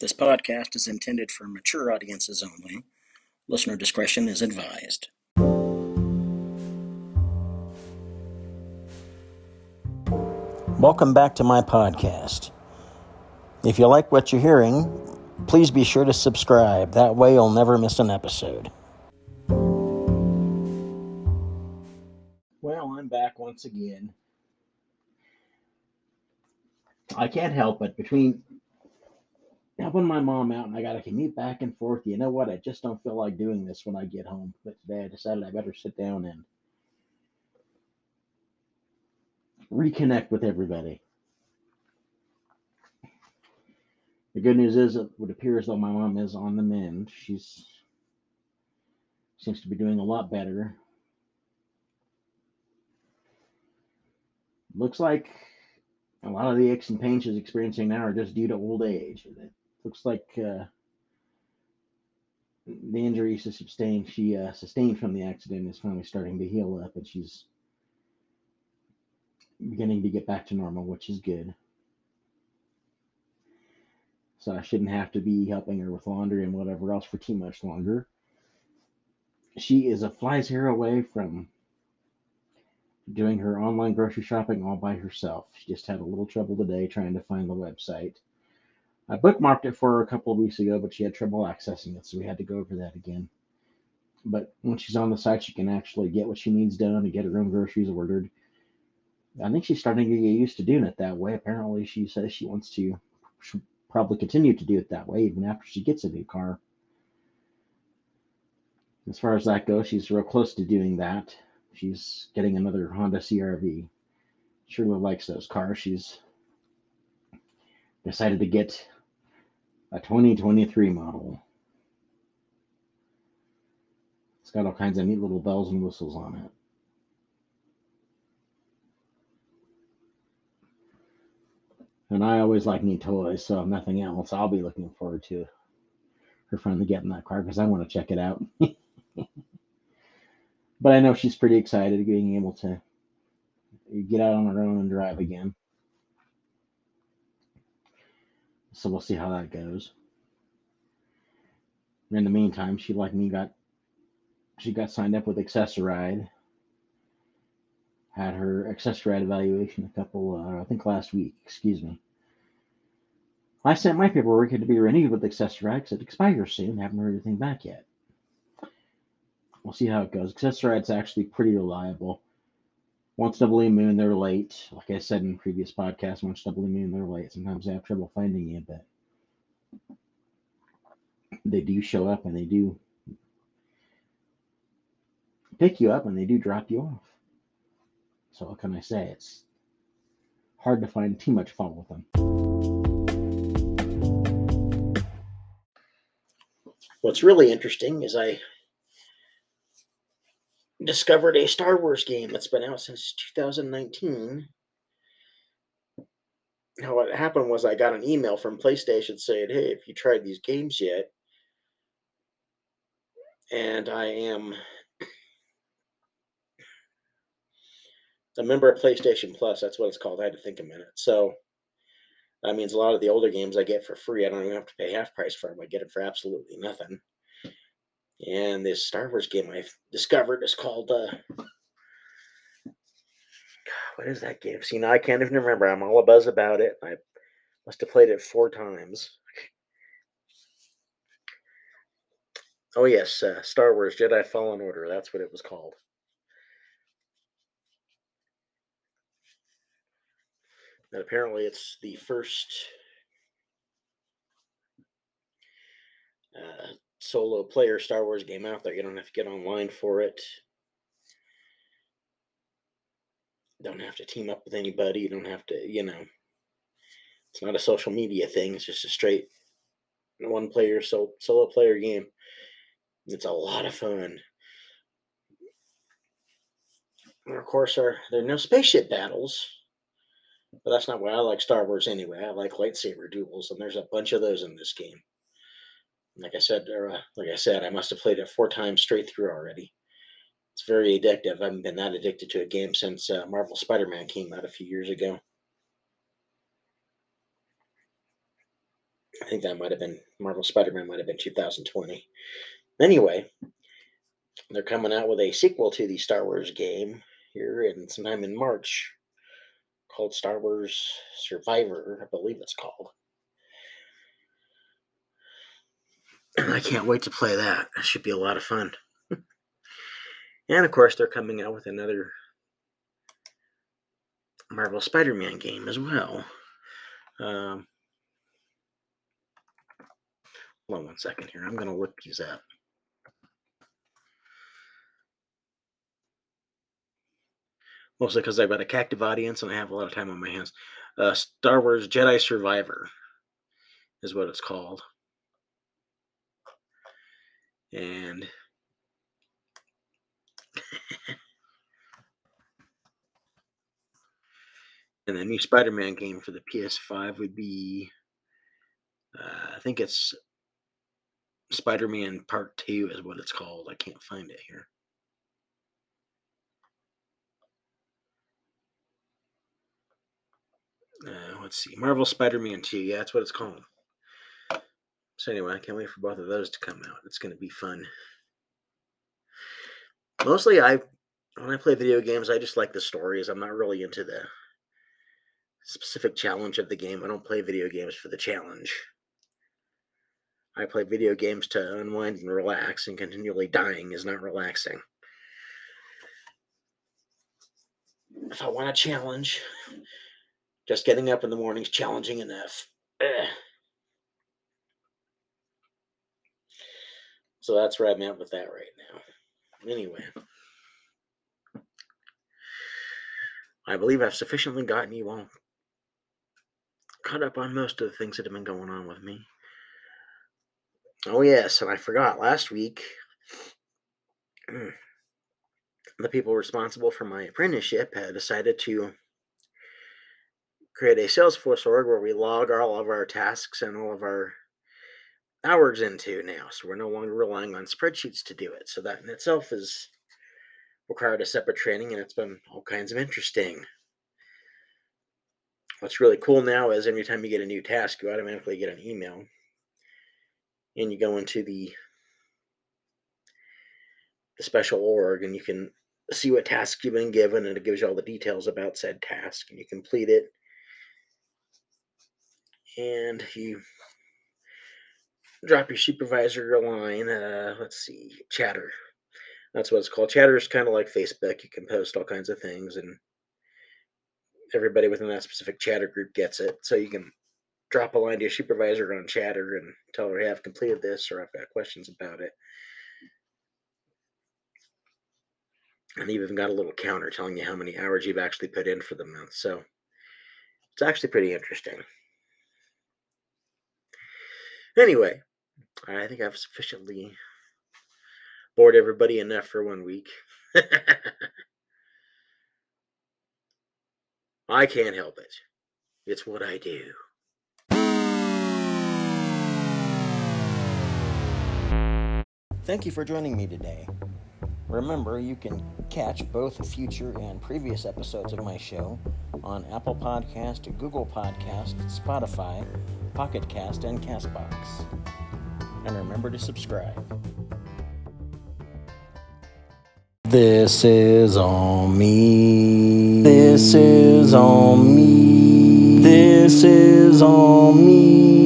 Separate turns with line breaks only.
This podcast is intended for mature audiences only. Listener discretion is advised. Welcome back to my podcast. If you like what you're hearing, please be sure to subscribe. That way, you'll never miss an episode. Well, I'm back once again. I can't help it. Between helping my mom out and I got to commute back and forth, you know what? I just don't feel like doing this when I get home. But today I decided I better sit down and reconnect with everybody. The good news is it would appear as though my mom is on the mend. She's seems to be doing a lot better. Looks like a lot of the aches and pains she's experiencing now are just due to old age. Looks like uh, the injury she sustained, she uh, sustained from the accident is finally starting to heal up, and she's beginning to get back to normal, which is good. So I shouldn't have to be helping her with laundry and whatever else for too much longer. She is a fly's hair away from doing her online grocery shopping all by herself. She just had a little trouble today trying to find the website. I bookmarked it for her a couple of weeks ago, but she had trouble accessing it, so we had to go over that again. But when she's on the site, she can actually get what she needs done and get her own groceries ordered. I think she's starting to get used to doing it that way. Apparently, she says she wants to probably continue to do it that way even after she gets a new car. As far as that goes, she's real close to doing that. She's getting another Honda CRV. Shirley likes those cars. She's decided to get a 2023 model. It's got all kinds of neat little bells and whistles on it. And I always like neat toys, so if nothing else, I'll be looking forward to her finally getting that car because I want to check it out. but I know she's pretty excited being able to get out on her own and drive again. So we'll see how that goes. In the meantime, she like me got she got signed up with Access-a-Ride. Had her Access-a-Ride evaluation a couple, uh, I think last week. Excuse me. I sent my paperwork in to be renewed with Access-a-Ride because it expires soon. Haven't heard anything back yet we'll see how it goes. Access-a-Ride's actually pretty reliable. Once double moon, they're late. Like I said in previous podcasts, once double moon, they're late. Sometimes they have trouble finding you, but they do show up and they do pick you up and they do drop you off. So what can I say? It's hard to find too much fault with them. What's really interesting is I discovered a Star Wars game that's been out since 2019. Now, what happened was I got an email from PlayStation saying, "Hey, if you tried these games yet?" And I am a member of PlayStation Plus. That's what it's called. I had to think a minute. So that means a lot of the older games I get for free. I don't even have to pay half price for them. I get it for absolutely nothing. And this Star Wars game I've discovered is called uh, what is that game? See, now I can't even remember. I'm all a buzz about it. I must have played it four times. Oh yes, uh, Star Wars Jedi Fallen Order. That's what it was called. And apparently, it's the first uh, solo player Star Wars game out there. You don't have to get online for it. Don't have to team up with anybody. You don't have to, you know. It's not a social media thing. It's just a straight one player so, solo player game. It's a lot of fun. And of course, are there are no spaceship battles, but that's not why I like Star Wars anyway. I like lightsaber duels, and there's a bunch of those in this game like I said, or uh, like I said, I must have played it four times straight through already. It's very addictive. I haven't been that addicted to a game since uh, Marvel Spider-Man came out a few years ago. I think that might have been Marvel Spider Man, might have been 2020. Anyway, they're coming out with a sequel to the Star Wars game here in sometime in March called Star Wars Survivor, I believe it's called. And I can't wait to play that. It should be a lot of fun. and of course, they're coming out with another Marvel Spider Man game as well. Um, hold on one second here. I'm going to look these up. Mostly because I've got a captive audience and I have a lot of time on my hands. Uh, Star Wars Jedi Survivor is what it's called. And and the new Spider-Man game for the PS5 would be, uh, I think it's Spider-Man Part Two is what it's called. I can't find it here. Uh, let's see, Marvel Spider-Man Two. Yeah, that's what it's called. So anyway, I can't wait for both of those to come out. It's going to be fun. Mostly, I when I play video games, I just like the stories. I'm not really into the specific challenge of the game. I don't play video games for the challenge. I play video games to unwind and relax, and continually dying is not relaxing. If I want a challenge, just getting up in the morning is challenging enough. Ugh. So that's where I'm at with that right now. Anyway, I believe I've sufficiently gotten you all caught up on most of the things that have been going on with me. Oh, yes, and I forgot last week the people responsible for my apprenticeship had decided to create a Salesforce org where we log all of our tasks and all of our hours into now. So we're no longer relying on spreadsheets to do it. So that in itself is required a separate training, and it's been all kinds of interesting. What's really cool now is every time you get a new task, you automatically get an email. And you go into the the special org and you can see what task you've been given and it gives you all the details about said task and you complete it and you drop your supervisor a line. Uh, let's see, chatter. That's what it's called. Chatter is kind of like Facebook. You can post all kinds of things, and everybody within that specific chatter group gets it. So you can drop a line to your supervisor on chatter and tell her, hey, I've completed this, or I've got questions about it. And you've even got a little counter telling you how many hours you've actually put in for the month. So it's actually pretty interesting. Anyway, I think I've sufficiently bored everybody enough for one week. I can't help it. It's what I do.
Thank you for joining me today. Remember, you can catch both future and previous episodes of my show on Apple Podcast, Google Podcast, Spotify, Pocket Cast, and Castbox. And remember to subscribe. This is on me. This is on me. This is on me. This is on me.